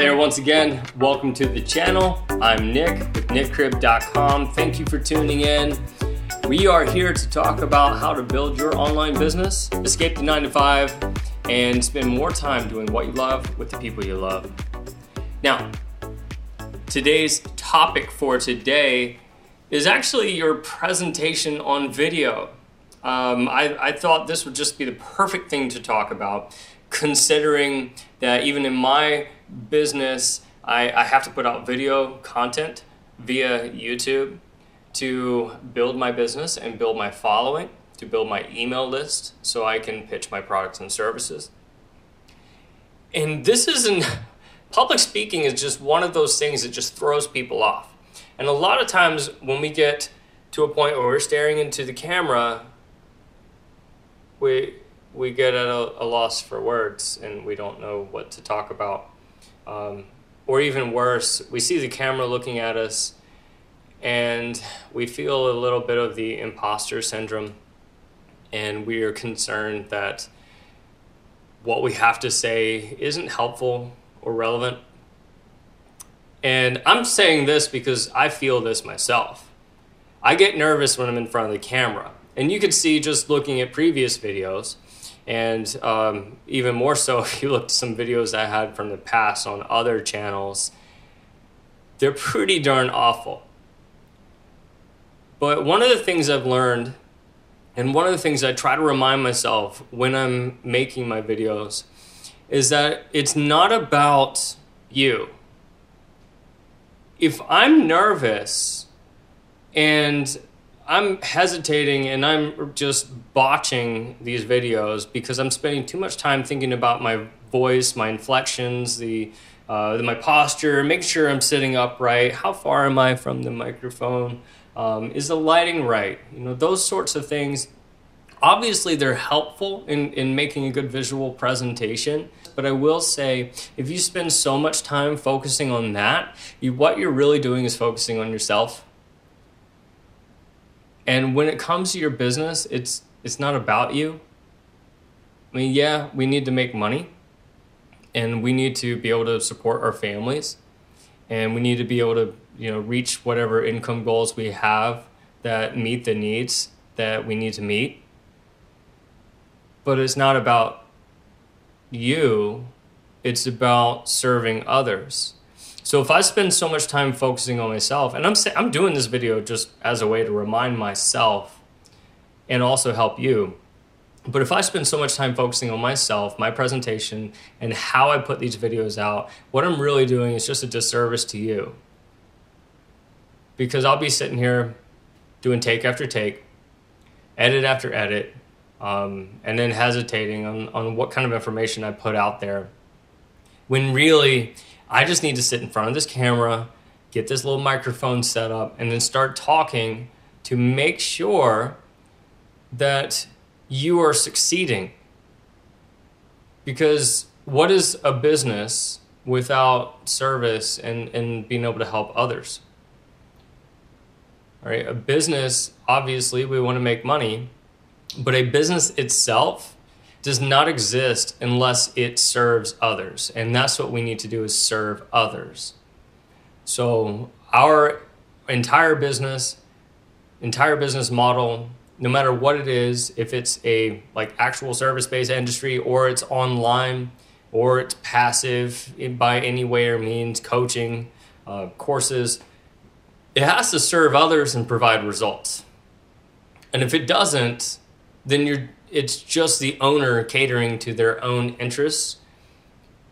there, once again, welcome to the channel. I'm Nick with nickcribb.com. Thank you for tuning in. We are here to talk about how to build your online business, escape the 9 to 5, and spend more time doing what you love with the people you love. Now, today's topic for today is actually your presentation on video. Um, I, I thought this would just be the perfect thing to talk about, considering that even in my business, I, I have to put out video content via YouTube to build my business and build my following, to build my email list so I can pitch my products and services. And this isn't, public speaking is just one of those things that just throws people off. And a lot of times when we get to a point where we're staring into the camera, we we get at a, a loss for words and we don't know what to talk about. Um, or even worse, we see the camera looking at us and we feel a little bit of the imposter syndrome and we are concerned that what we have to say isn't helpful or relevant. And I'm saying this because I feel this myself. I get nervous when I'm in front of the camera. And you can see just looking at previous videos, and um, even more so if you look at some videos I had from the past on other channels, they're pretty darn awful. But one of the things I've learned, and one of the things I try to remind myself when I'm making my videos, is that it's not about you. If I'm nervous and I'm hesitating and I'm just botching these videos because I'm spending too much time thinking about my voice, my inflections, the uh, my posture, make sure I'm sitting upright. How far am I from the microphone? Um, is the lighting right? You know, those sorts of things. Obviously, they're helpful in, in making a good visual presentation. But I will say, if you spend so much time focusing on that, you, what you're really doing is focusing on yourself. And when it comes to your business, it's it's not about you. I mean, yeah, we need to make money and we need to be able to support our families and we need to be able to you know reach whatever income goals we have that meet the needs that we need to meet but it's not about you it's about serving others so if i spend so much time focusing on myself and i'm i'm doing this video just as a way to remind myself and also help you but if I spend so much time focusing on myself, my presentation, and how I put these videos out, what I'm really doing is just a disservice to you. Because I'll be sitting here doing take after take, edit after edit, um, and then hesitating on, on what kind of information I put out there. When really, I just need to sit in front of this camera, get this little microphone set up, and then start talking to make sure that you are succeeding. Because what is a business without service and, and being able to help others? All right, a business, obviously, we want to make money, but a business itself does not exist unless it serves others. And that's what we need to do is serve others. So our entire business, entire business model no matter what it is, if it's a like actual service based industry or it's online or it's passive by any way or means, coaching, uh, courses, it has to serve others and provide results. And if it doesn't, then you're it's just the owner catering to their own interests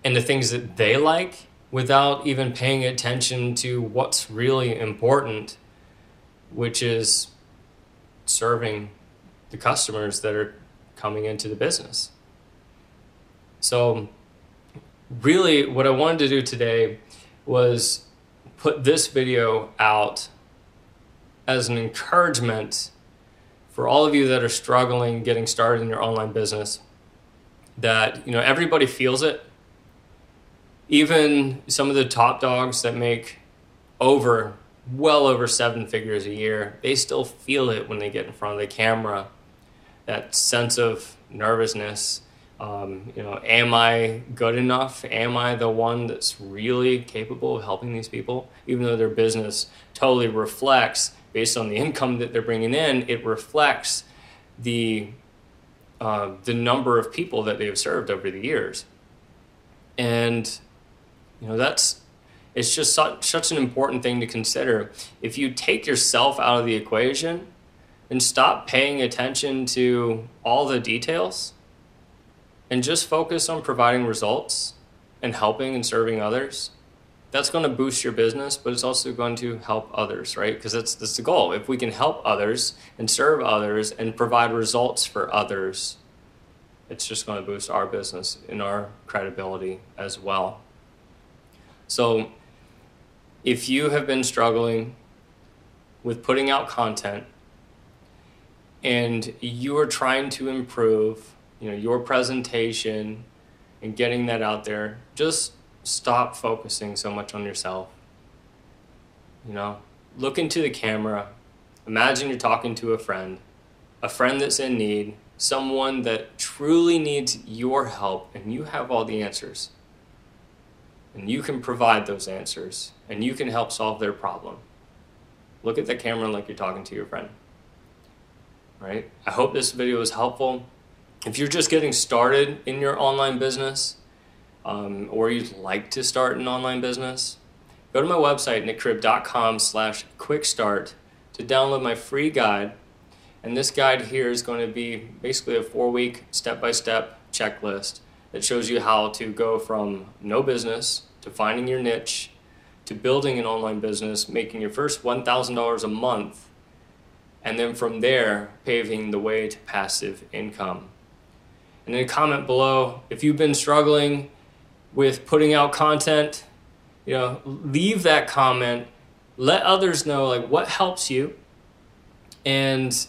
and the things that they like without even paying attention to what's really important, which is serving the customers that are coming into the business. So, really, what I wanted to do today was put this video out as an encouragement for all of you that are struggling getting started in your online business that you know everybody feels it even some of the top dogs that make over well over seven figures a year, they still feel it when they get in front of the camera. That sense of nervousness, Um, you know, am I good enough? Am I the one that's really capable of helping these people? Even though their business totally reflects, based on the income that they're bringing in, it reflects the uh, the number of people that they've served over the years. And you know, that's it's just such, such an important thing to consider. If you take yourself out of the equation and stop paying attention to all the details and just focus on providing results and helping and serving others, that's going to boost your business, but it's also going to help others, right? Because that's, that's the goal. If we can help others and serve others and provide results for others, it's just going to boost our business and our credibility as well. So, if you have been struggling with putting out content and you are trying to improve you know your presentation and getting that out there just stop focusing so much on yourself. You know look into the camera. Imagine you're talking to a friend a friend that's in need someone that truly needs your help and you have all the answers. And you can provide those answers and you can help solve their problem. Look at the camera like you're talking to your friend. Right? I hope this video was helpful. If you're just getting started in your online business um, or you'd like to start an online business go to my website nickcribb.com slash quick start to download my free guide. And this guide here is going to be basically a four week step-by-step checklist that shows you how to go from no business to finding your niche to building an online business making your first $1000 a month and then from there paving the way to passive income. And then comment below if you've been struggling with putting out content you know leave that comment let others know like what helps you. And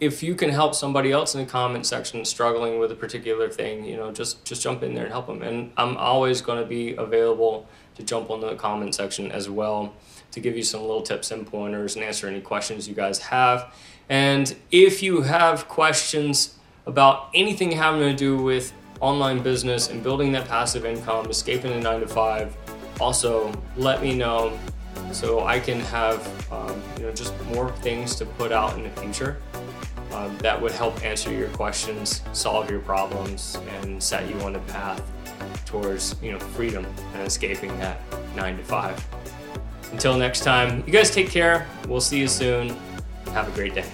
if you can help somebody else in the comment section struggling with a particular thing you know just just jump in there and help them and i'm always going to be available to jump on the comment section as well to give you some little tips and pointers and answer any questions you guys have. And if you have questions about anything having to do with online business and building that passive income, escaping the nine to five, also let me know so I can have um, you know just more things to put out in the future um, that would help answer your questions, solve your problems, and set you on a path towards you know freedom and escaping that nine to five. Until next time, you guys take care. We'll see you soon. Have a great day.